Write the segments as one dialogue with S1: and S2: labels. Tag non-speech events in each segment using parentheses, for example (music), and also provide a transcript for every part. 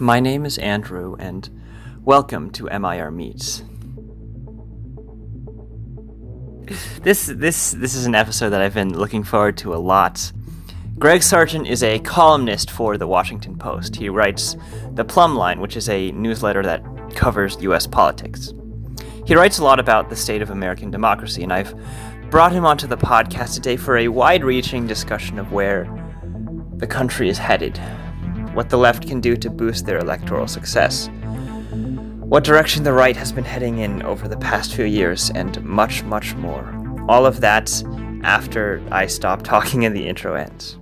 S1: My name is Andrew, and welcome to MIR Meets. This this this is an episode that I've been looking forward to a lot. Greg Sargent is a columnist for the Washington Post. He writes the Plum Line, which is a newsletter that covers U.S. politics. He writes a lot about the state of American democracy, and I've brought him onto the podcast today for a wide-reaching discussion of where the country is headed, what the left can do to boost their electoral success, what direction the right has been heading in over the past few years, and much, much more. All of that after I stop (laughs) talking and the intro ends.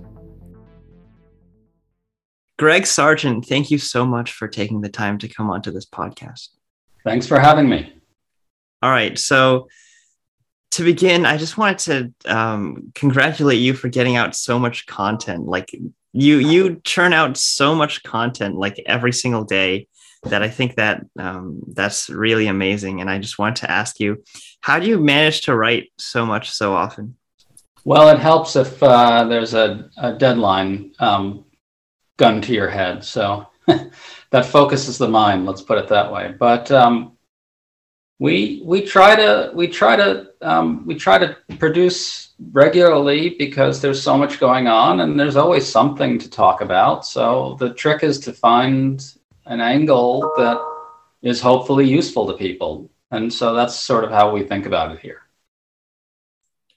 S1: Greg Sargent, thank you so much for taking the time to come onto this podcast.
S2: Thanks for having me.
S1: All right. So, to begin, I just wanted to um, congratulate you for getting out so much content. Like you, you churn out so much content like every single day that I think that um, that's really amazing. And I just want to ask you, how do you manage to write so much so often?
S2: Well, it helps if uh, there's a, a deadline um, gun to your head. So (laughs) that focuses the mind. Let's put it that way. But um, we we try to we try to um, we try to produce regularly because there's so much going on and there's always something to talk about. So the trick is to find an angle that is hopefully useful to people, and so that's sort of how we think about it here.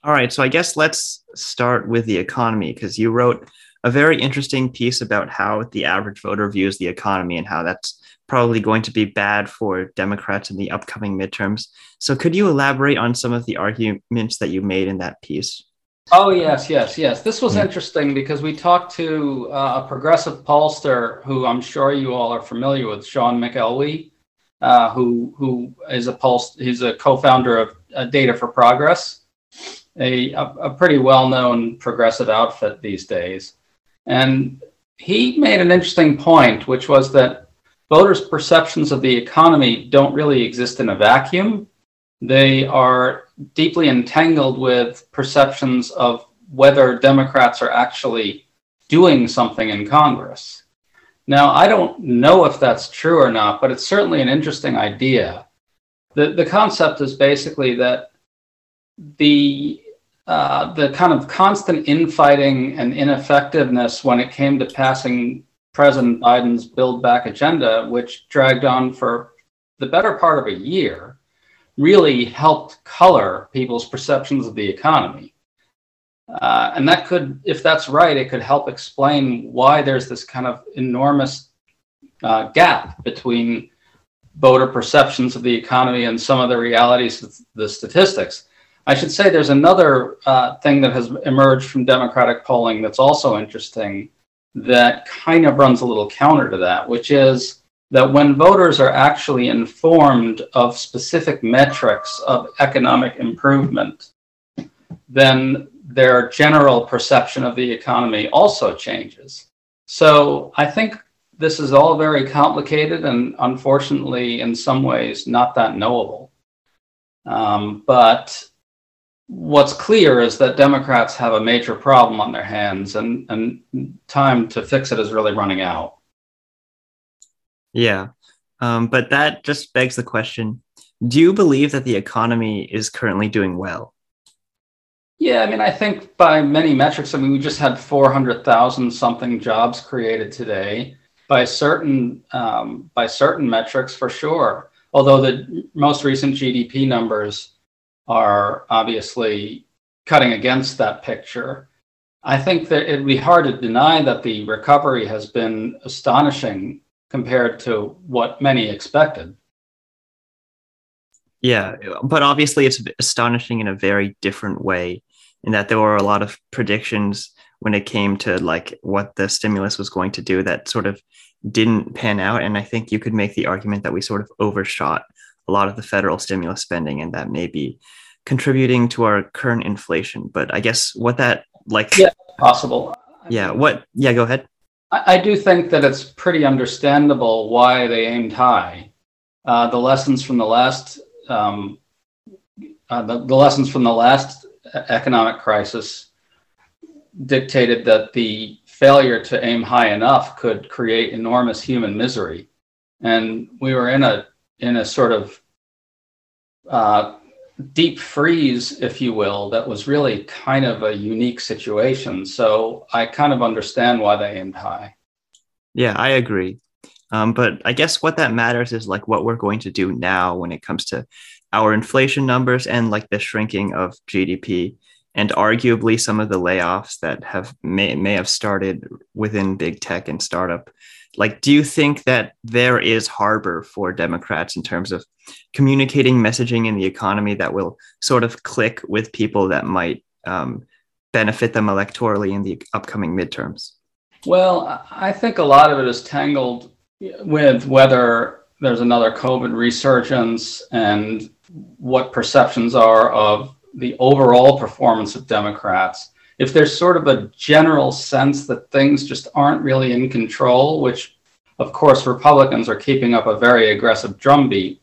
S1: All right, so I guess let's start with the economy because you wrote a very interesting piece about how the average voter views the economy and how that's probably going to be bad for Democrats in the upcoming midterms. So, could you elaborate on some of the arguments that you made in that piece?
S2: Oh, yes, yes, yes. This was interesting because we talked to uh, a progressive pollster who I'm sure you all are familiar with, Sean McElwee, uh, who, who is a pulse, he's a co founder of uh, Data for Progress, a, a, a pretty well known progressive outfit these days. And he made an interesting point, which was that voters' perceptions of the economy don't really exist in a vacuum. They are deeply entangled with perceptions of whether Democrats are actually doing something in Congress. Now, I don't know if that's true or not, but it's certainly an interesting idea. The, the concept is basically that the uh, the kind of constant infighting and ineffectiveness when it came to passing President Biden's Build Back agenda, which dragged on for the better part of a year, really helped color people's perceptions of the economy. Uh, and that could, if that's right, it could help explain why there's this kind of enormous uh, gap between voter perceptions of the economy and some of the realities of the statistics. I should say there's another uh, thing that has emerged from Democratic polling that's also interesting, that kind of runs a little counter to that, which is that when voters are actually informed of specific metrics of economic improvement, then their general perception of the economy also changes. So I think this is all very complicated and unfortunately, in some ways, not that knowable. Um, but what's clear is that Democrats have a major problem on their hands, and and time to fix it is really running out.
S1: Yeah, um, but that just begs the question: Do you believe that the economy is currently doing well?
S2: Yeah, I mean, I think by many metrics, I mean, we just had 400,000 something jobs created today. By certain um, by certain metrics, for sure. Although the most recent GDP numbers are obviously cutting against that picture. I think that it'd be hard to deny that the recovery has been astonishing compared to what many expected.
S1: Yeah, but obviously it's astonishing in a very different way in that there were a lot of predictions when it came to like what the stimulus was going to do that sort of didn't pan out and I think you could make the argument that we sort of overshot a lot of the federal stimulus spending, and that may be contributing to our current inflation. But I guess what that like
S2: yeah possible.
S1: Yeah, what? Yeah, go ahead.
S2: I, I do think that it's pretty understandable why they aimed high. Uh, the lessons from the last um, uh, the, the lessons from the last economic crisis dictated that the failure to aim high enough could create enormous human misery. And we were in a in a sort of uh, deep freeze, if you will, that was really kind of a unique situation. So I kind of understand why they aimed high.
S1: Yeah, I agree. Um, but I guess what that matters is like what we're going to do now when it comes to our inflation numbers and like the shrinking of GDP and arguably some of the layoffs that have may, may have started within big tech and startup like do you think that there is harbor for democrats in terms of communicating messaging in the economy that will sort of click with people that might um, benefit them electorally in the upcoming midterms?
S2: Well i think a lot of it is tangled with whether there's another covid resurgence and what perceptions are of the overall performance of democrats. If there's sort of a general sense that things just aren't really in control, which of course Republicans are keeping up a very aggressive drumbeat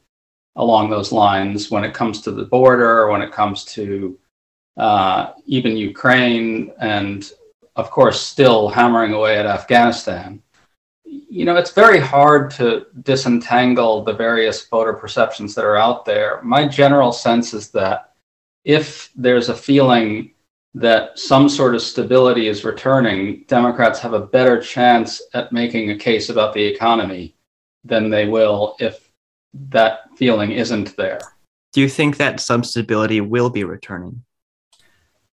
S2: along those lines when it comes to the border, when it comes to uh, even Ukraine, and of course still hammering away at Afghanistan. You know, it's very hard to disentangle the various voter perceptions that are out there. My general sense is that if there's a feeling that some sort of stability is returning, Democrats have a better chance at making a case about the economy than they will if that feeling isn't there.
S1: Do you think that some stability will be returning?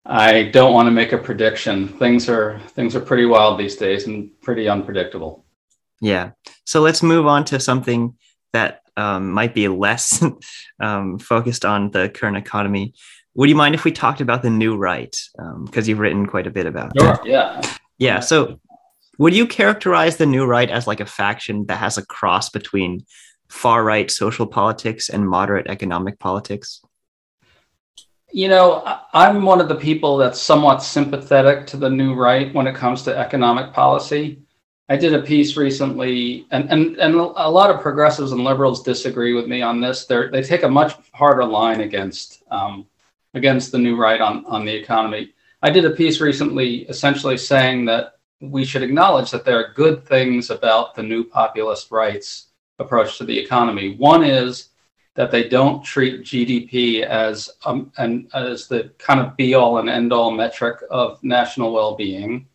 S2: I don't want to make a prediction. Things are things are pretty wild these days and pretty unpredictable.
S1: Yeah. So let's move on to something that um, might be less (laughs) um, focused on the current economy. Would you mind if we talked about the new right? Because um, you've written quite a bit about
S2: sure, it. Yeah.
S1: Yeah. So, would you characterize the new right as like a faction that has a cross between far right social politics and moderate economic politics?
S2: You know, I'm one of the people that's somewhat sympathetic to the new right when it comes to economic policy. I did a piece recently, and, and, and a lot of progressives and liberals disagree with me on this. They they take a much harder line against um, against the new right on, on the economy. I did a piece recently essentially saying that we should acknowledge that there are good things about the new populist rights approach to the economy. One is that they don't treat GDP as um, an, as the kind of be all and end all metric of national well being.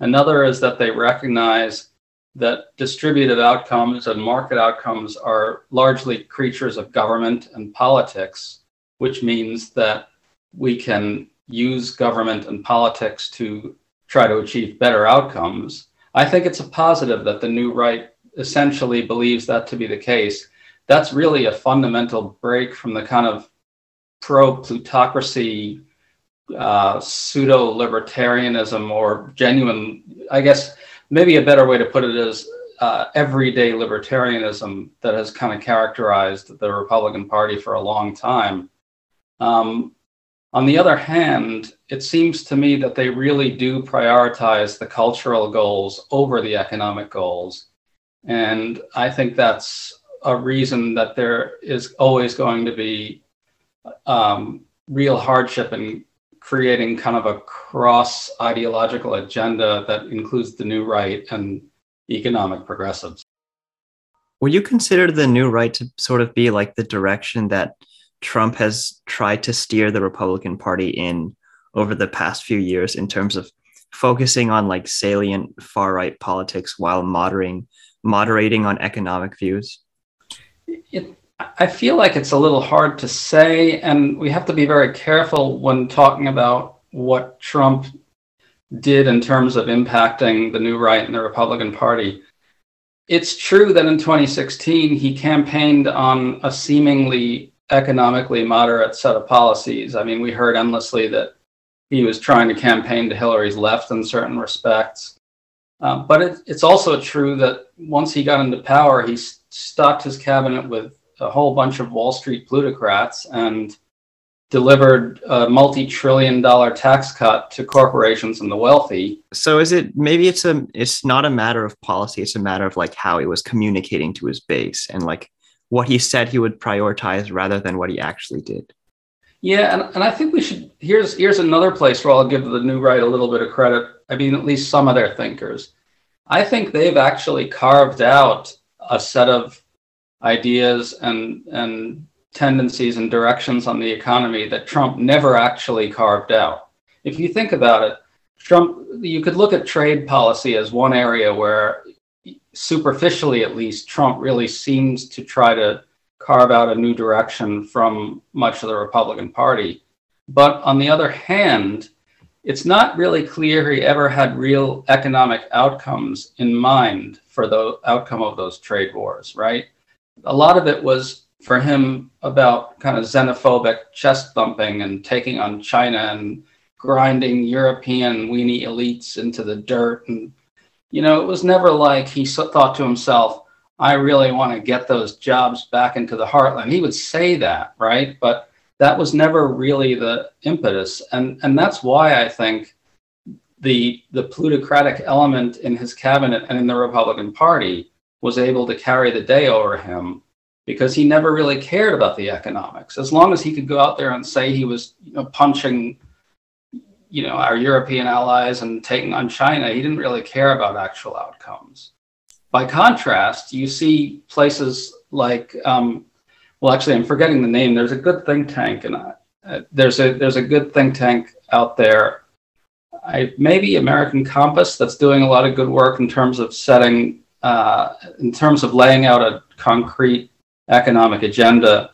S2: Another is that they recognize that distributive outcomes and market outcomes are largely creatures of government and politics, which means that we can use government and politics to try to achieve better outcomes. I think it's a positive that the new right essentially believes that to be the case. That's really a fundamental break from the kind of pro plutocracy, uh, pseudo libertarianism, or genuine, I guess maybe a better way to put it is uh, everyday libertarianism that has kind of characterized the Republican Party for a long time. Um, on the other hand, it seems to me that they really do prioritize the cultural goals over the economic goals. And I think that's a reason that there is always going to be um, real hardship in creating kind of a cross ideological agenda that includes the new right and economic progressives.
S1: Would you consider the new right to sort of be like the direction that Trump has tried to steer the Republican Party in over the past few years in terms of focusing on like salient far right politics while moderating moderating on economic views?
S2: It, I feel like it's a little hard to say, and we have to be very careful when talking about what Trump did in terms of impacting the new right and the Republican Party. It's true that in 2016 he campaigned on a seemingly economically moderate set of policies. I mean, we heard endlessly that he was trying to campaign to Hillary's left in certain respects. Um, but it, it's also true that once he got into power, he stocked his cabinet with a whole bunch of Wall Street plutocrats and delivered a multi-trillion dollar tax cut to corporations and the wealthy.
S1: So is it maybe it's a it's not a matter of policy, it's a matter of like how he was communicating to his base and like what he said he would prioritize rather than what he actually did.
S2: Yeah, and, and I think we should. Here's here's another place where I'll give the new right a little bit of credit. I mean, at least some of their thinkers. I think they've actually carved out a set of ideas and and tendencies and directions on the economy that Trump never actually carved out. If you think about it, Trump, you could look at trade policy as one area where, superficially at least, Trump really seems to try to carve out a new direction from much of the Republican Party. But on the other hand, it's not really clear he ever had real economic outcomes in mind for the outcome of those trade wars, right? A lot of it was for him about kind of xenophobic chest thumping and taking on China and grinding European weenie elites into the dirt. And, you know, it was never like he thought to himself, I really want to get those jobs back into the heartland. He would say that, right? But that was never really the impetus. And, and that's why I think the, the plutocratic element in his cabinet and in the Republican Party was able to carry the day over him because he never really cared about the economics. As long as he could go out there and say he was you know, punching you know our European allies and taking on China, he didn't really care about actual outcomes. By contrast, you see places like um, well, actually, I'm forgetting the name. There's a good think tank, and uh, there's a there's a good think tank out there. I maybe American Compass that's doing a lot of good work in terms of setting, uh, in terms of laying out a concrete economic agenda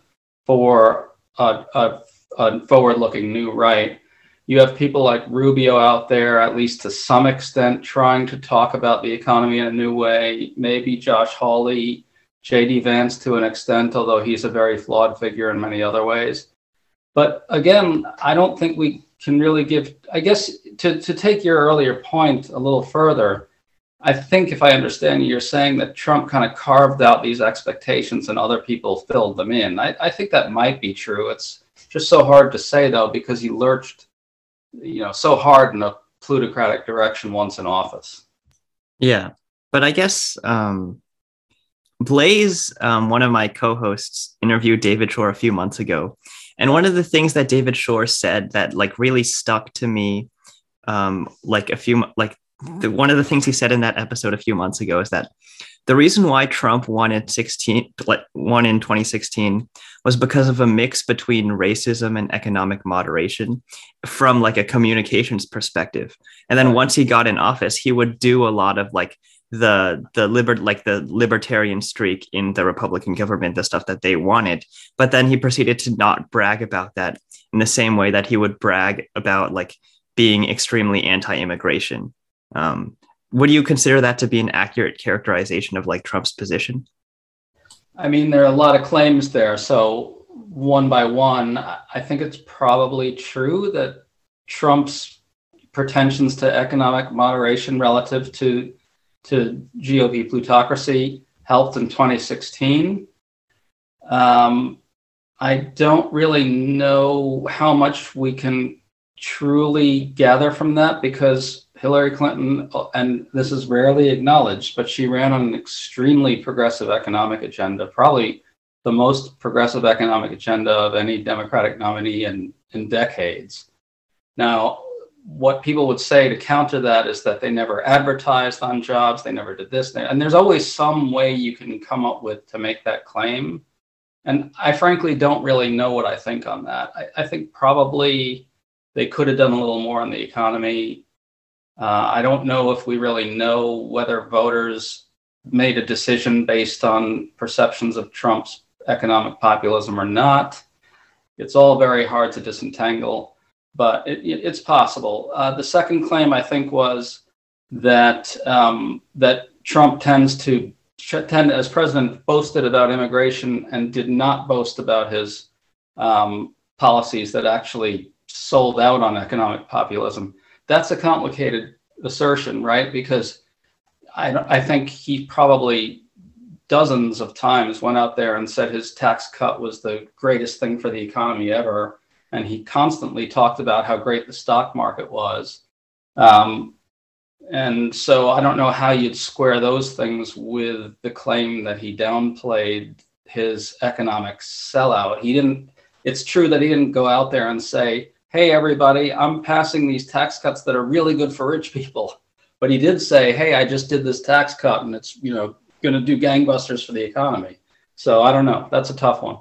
S2: for a, a, a forward-looking new right. You have people like Rubio out there, at least to some extent, trying to talk about the economy in a new way. Maybe Josh Hawley, JD Vance to an extent, although he's a very flawed figure in many other ways. But again, I don't think we can really give, I guess, to, to take your earlier point a little further, I think if I understand you, you're saying that Trump kind of carved out these expectations and other people filled them in. I, I think that might be true. It's just so hard to say though, because he lurched, you know, so hard in a plutocratic direction once in office.
S1: Yeah. But I guess um, Blaise, um, one of my co-hosts, interviewed David Shor a few months ago, and one of the things that David Shor said that like really stuck to me, um, like a few like the, one of the things he said in that episode a few months ago is that the reason why Trump won in 16 won in 2016 was because of a mix between racism and economic moderation from like a communications perspective. And then once he got in office, he would do a lot of like the the liber like the libertarian streak in the Republican government, the stuff that they wanted. But then he proceeded to not brag about that in the same way that he would brag about like being extremely anti-immigration um, would you consider that to be an accurate characterization of like Trump's position?
S2: I mean, there are a lot of claims there. So one by one, I think it's probably true that Trump's pretensions to economic moderation relative to to GOP plutocracy helped in 2016. Um, I don't really know how much we can truly gather from that because Hillary Clinton, and this is rarely acknowledged, but she ran on an extremely progressive economic agenda, probably the most progressive economic agenda of any Democratic nominee in, in decades. Now, what people would say to counter that is that they never advertised on jobs, they never did this, and there's always some way you can come up with to make that claim. And I frankly don't really know what I think on that. I, I think probably they could have done a little more on the economy uh, I don't know if we really know whether voters made a decision based on perceptions of Trump's economic populism or not. It's all very hard to disentangle, but it, it, it's possible. Uh, the second claim, I think, was that um, that Trump tends to tend, as president, boasted about immigration and did not boast about his um, policies that actually sold out on economic populism that's a complicated assertion, right? Because I, I think he probably dozens of times went out there and said his tax cut was the greatest thing for the economy ever. And he constantly talked about how great the stock market was. Um, and so I don't know how you'd square those things with the claim that he downplayed his economic sellout. He didn't it's true that he didn't go out there and say, "Hey, everybody, I'm passing these tax cuts that are really good for rich people." (laughs) But he did say, "Hey, I just did this tax cut, and it's you know going to do gangbusters for the economy." So I don't know. That's a tough one.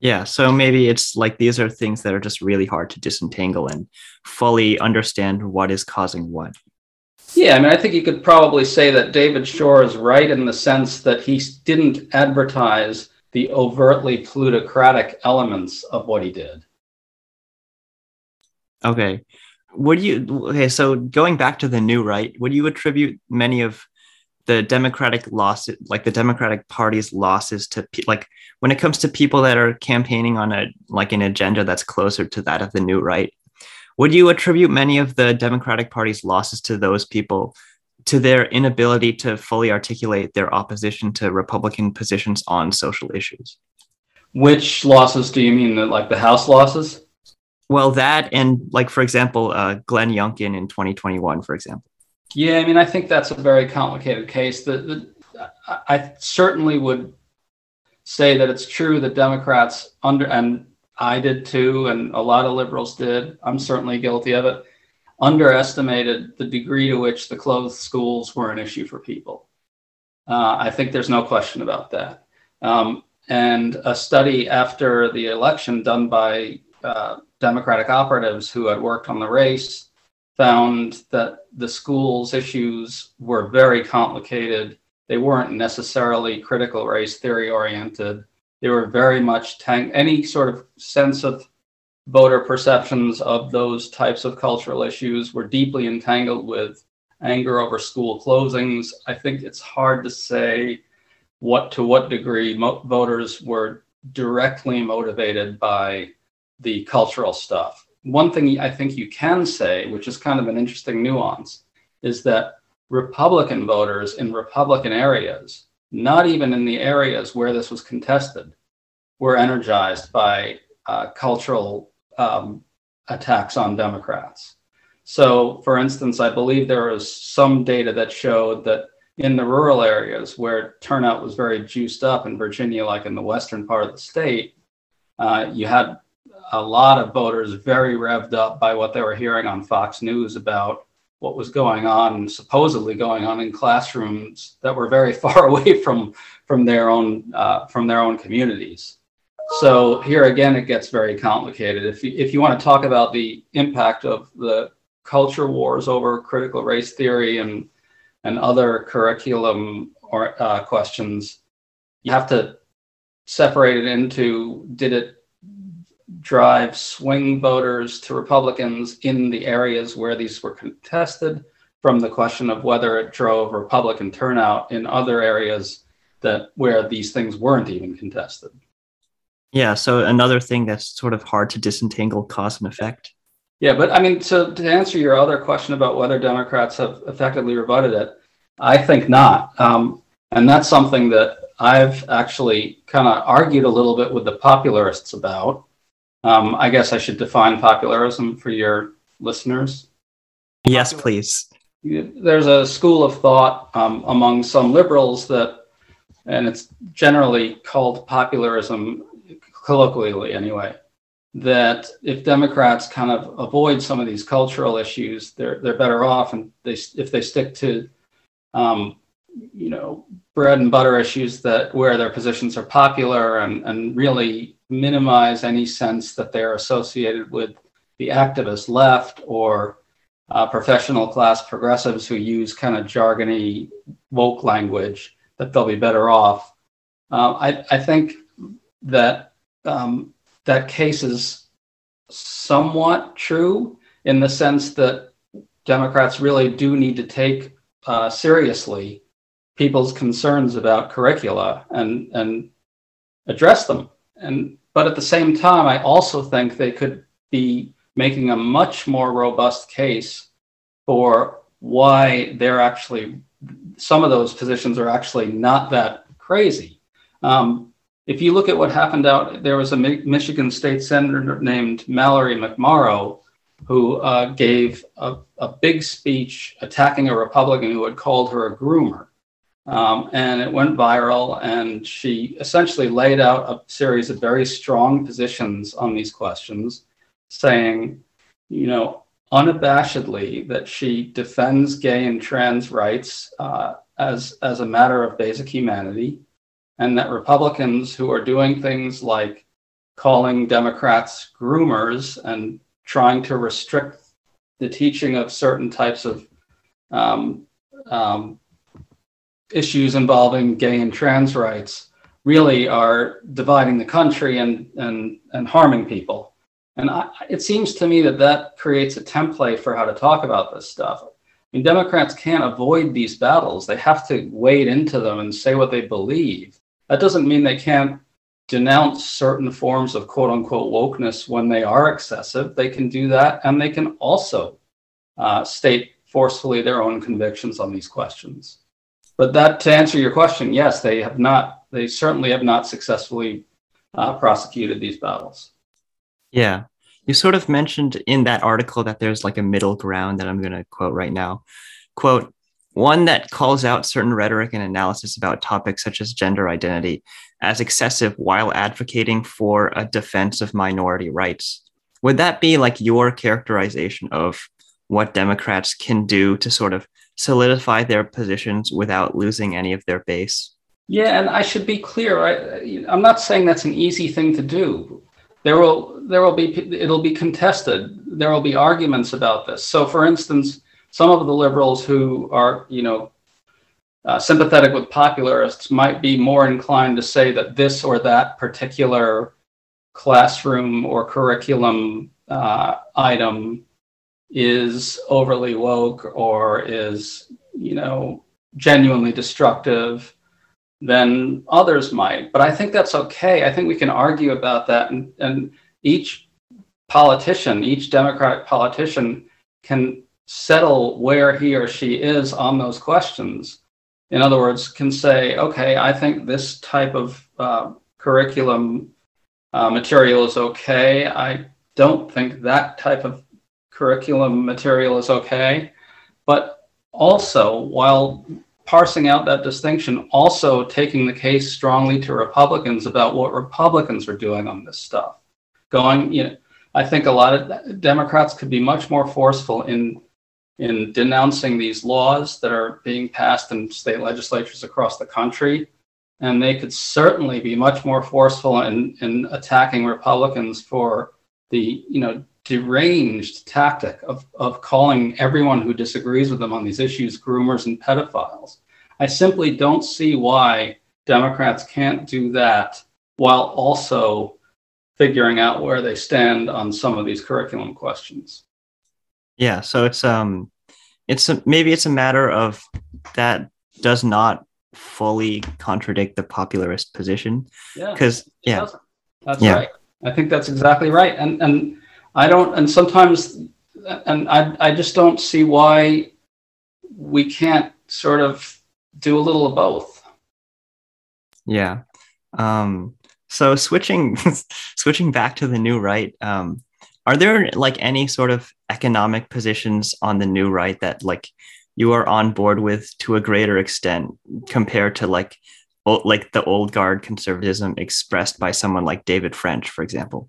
S1: Yeah, so maybe it's like these are things that are just really hard to disentangle and fully understand what is causing what.
S2: Yeah, I mean, I think you could probably say that David Shor is right in the sense that he didn't advertise the overtly plutocratic elements of what he did.
S1: Okay. Would you okay, so going back to the new right, would you attribute many of the democratic losses like the democratic party's losses to like when it comes to people that are campaigning on a like an agenda that's closer to that of the new right would you attribute many of the democratic party's losses to those people to their inability to fully articulate their opposition to republican positions on social issues
S2: which losses do you mean like the house losses
S1: well that and like for example uh, glenn youngkin in 2021 for example
S2: yeah, I mean, I think that's a very complicated case. The, the, I certainly would say that it's true that Democrats under and I did too, and a lot of liberals did. I'm certainly guilty of it. Underestimated the degree to which the closed schools were an issue for people. Uh, I think there's no question about that. Um, and a study after the election done by uh, Democratic operatives who had worked on the race found that the school's issues were very complicated. They weren't necessarily critical race theory oriented. They were very much tang- any sort of sense of voter perceptions of those types of cultural issues were deeply entangled with anger over school closings. I think it's hard to say what to what degree mo- voters were directly motivated by the cultural stuff one thing I think you can say, which is kind of an interesting nuance, is that Republican voters in Republican areas, not even in the areas where this was contested, were energized by uh, cultural um, attacks on Democrats. So, for instance, I believe there was some data that showed that in the rural areas where turnout was very juiced up in Virginia, like in the western part of the state, uh, you had a lot of voters very revved up by what they were hearing on Fox News about what was going on, supposedly going on in classrooms that were very (laughs) far away from from their own uh, from their own communities. So here again, it gets very complicated. If you, if you want to talk about the impact of the culture wars over critical race theory and and other curriculum or uh, questions, you have to separate it into did it drive swing voters to Republicans in the areas where these were contested from the question of whether it drove Republican turnout in other areas that where these things weren't even contested.
S1: Yeah, so another thing that's sort of hard to disentangle cause and effect.
S2: Yeah, but I mean, to, to answer your other question about whether Democrats have effectively rebutted it, I think not. Um, and that's something that I've actually kind of argued a little bit with the popularists about. Um, I guess I should define popularism for your listeners.
S1: Yes, please.
S2: There's a school of thought um, among some liberals that, and it's generally called popularism, colloquially anyway, that if Democrats kind of avoid some of these cultural issues, they're they're better off, and they if they stick to, um, you know, bread and butter issues that where their positions are popular and and really minimize any sense that they're associated with the activist left or uh, professional class progressives who use kind of jargony woke language, that they'll be better off. Uh, I, I think that um, that case is somewhat true in the sense that Democrats really do need to take uh, seriously people's concerns about curricula and and address them. And but at the same time, I also think they could be making a much more robust case for why they're actually, some of those positions are actually not that crazy. Um, if you look at what happened out, there was a Mi- Michigan state senator named Mallory McMorrow who uh, gave a, a big speech attacking a Republican who had called her a groomer. Um, and it went viral, and she essentially laid out a series of very strong positions on these questions, saying, you know, unabashedly that she defends gay and trans rights uh, as, as a matter of basic humanity, and that Republicans who are doing things like calling Democrats groomers and trying to restrict the teaching of certain types of um, um, issues involving gay and trans rights really are dividing the country and and and harming people. And I, it seems to me that that creates a template for how to talk about this stuff. I mean, Democrats can't avoid these battles; they have to wade into them and say what they believe. That doesn't mean they can't denounce certain forms of quote unquote wokeness when they are excessive. They can do that, and they can also uh, state forcefully their own convictions on these questions. But that to answer your question, yes, they have not. They certainly have not successfully uh, prosecuted these battles.
S1: Yeah, you sort of mentioned in that article that there's like a middle ground that I'm going to quote right now. Quote, one that calls out certain rhetoric and analysis about topics such as gender identity as excessive while advocating for a defense of minority rights. Would that be like your characterization of what Democrats can do to sort of solidify their positions without losing any of their base?
S2: Yeah, and I should be clear. I, I'm not saying that's an easy thing to do. There will there will be it'll be contested. There will be arguments about this. So, for instance, some of the liberals who are you know uh, sympathetic with popularists might be more inclined to say that this or that particular classroom or curriculum uh, item is overly woke or is you know genuinely destructive than others might. But i think that's okay. I think we can argue about that. And, and each politician each democratic politician can settle where he or she is on those questions. In other words, can say, okay, I think this type of uh, curriculum uh, material is okay. I don't think that type of curriculum material is okay. But also, while parsing out that distinction, also taking the case strongly to Republicans about what Republicans are doing on this stuff. Going, you know, I think a lot of Democrats could be much more forceful in in denouncing these laws that are being passed in state legislatures across the country. And they could certainly be much more forceful in, in attacking Republicans for the, you know, deranged tactic of, of calling everyone who disagrees with them on these issues groomers and pedophiles. I simply don't see why Democrats can't do that while also figuring out where they stand on some of these curriculum questions.
S1: Yeah, so it's um it's a, maybe it's a matter of that does not fully contradict the popularist position.
S2: Yeah.
S1: Cuz yeah.
S2: That's yeah. right. I think that's exactly right. And and I don't and sometimes and I I just don't see why we can't sort of do a little of both.
S1: Yeah. Um so switching (laughs) switching back to the new right um are there like any sort of economic positions on the new right that like you are on board with to a greater extent compared to like like the old guard conservatism expressed by someone like David French, for example?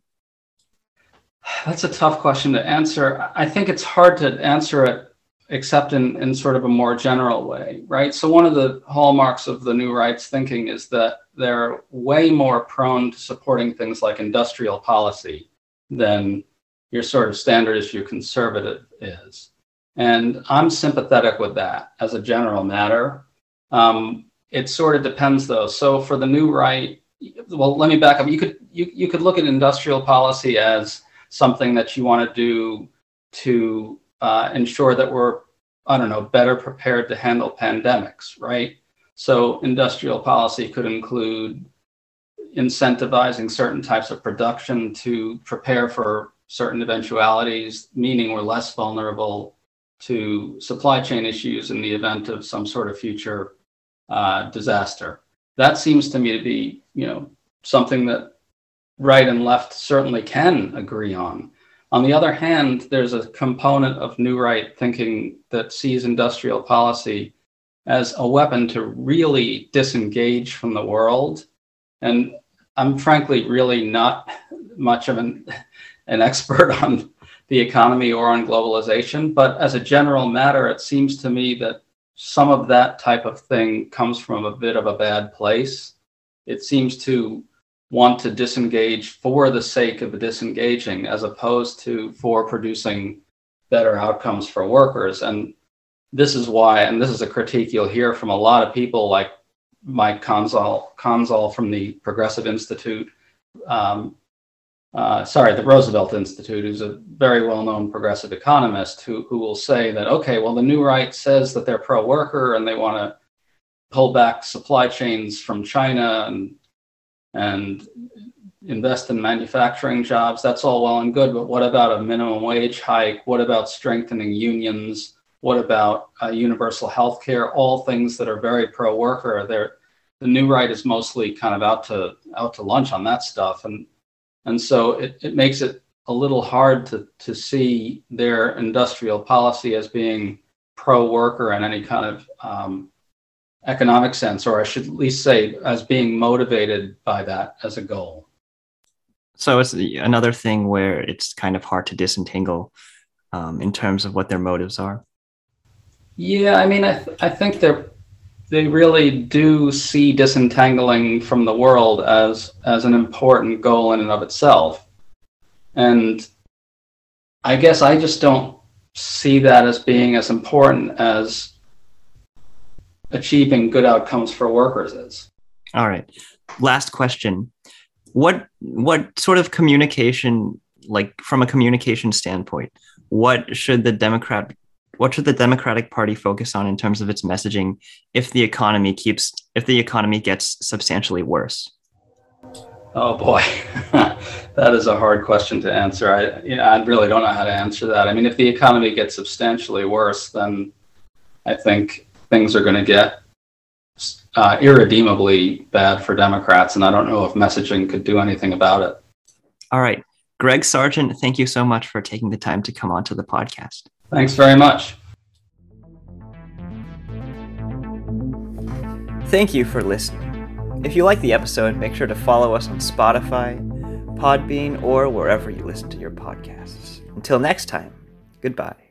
S2: That's a tough question to answer. I think it's hard to answer it except in, in sort of a more general way, right? So, one of the hallmarks of the new rights thinking is that they're way more prone to supporting things like industrial policy than your sort of standard issue conservative is. And I'm sympathetic with that as a general matter. Um, it sort of depends though. So for the new right, well, let me back up. You could you, you could look at industrial policy as something that you want to do to uh, ensure that we're I don't know better prepared to handle pandemics, right? So industrial policy could include incentivizing certain types of production to prepare for certain eventualities, meaning we're less vulnerable to supply chain issues in the event of some sort of future uh, disaster. That seems to me to be, you know, something that right and left certainly can agree on. On the other hand, there's a component of new right thinking that sees industrial policy as a weapon to really disengage from the world. And I'm frankly really not much of an, an expert (laughs) on the economy or on globalization, but as a general matter, it seems to me that some of that type of thing comes from a bit of a bad place. It seems to want to disengage for the sake of disengaging as opposed to for producing better outcomes for workers. And this is why, and this is a critique you'll hear from a lot of people like Mike Konczal, Konczal from the Progressive Institute, um, uh, sorry, the Roosevelt Institute, who's a very well-known progressive economist, who who will say that okay, well, the new right says that they're pro-worker and they want to pull back supply chains from China and and invest in manufacturing jobs. That's all well and good, but what about a minimum wage hike? What about strengthening unions? What about uh, universal health care? All things that are very pro-worker. They're, the new right is mostly kind of out to out to lunch on that stuff, and and so it, it makes it a little hard to to see their industrial policy as being pro-worker and any kind of um, economic sense, or I should at least say as being motivated by that as a goal.
S1: So it's another thing where it's kind of hard to disentangle um, in terms of what their motives are.
S2: Yeah, I mean, I, th- I think they're they really do see disentangling from the world as as an important goal in and of itself, and I guess I just don't see that as being as important as achieving good outcomes for workers is.
S1: All right. Last question. What what sort of communication like from a communication standpoint, what should the Democrat what should the Democratic Party focus on in terms of its messaging if the economy keeps if the economy gets substantially worse?
S2: Oh boy, (laughs) that is a hard question to answer. I you know, I really don't know how to answer that. I mean, if the economy gets substantially worse, then I think things are going to get uh, irredeemably bad for Democrats, and I don't know if messaging could do anything about it.
S1: All right, Greg Sargent, thank you so much for taking the time to come onto the podcast.
S2: Thanks very much.
S1: Thank you for listening. If you like the episode, make sure to follow us on Spotify, Podbean, or wherever you listen to your podcasts. Until next time, goodbye.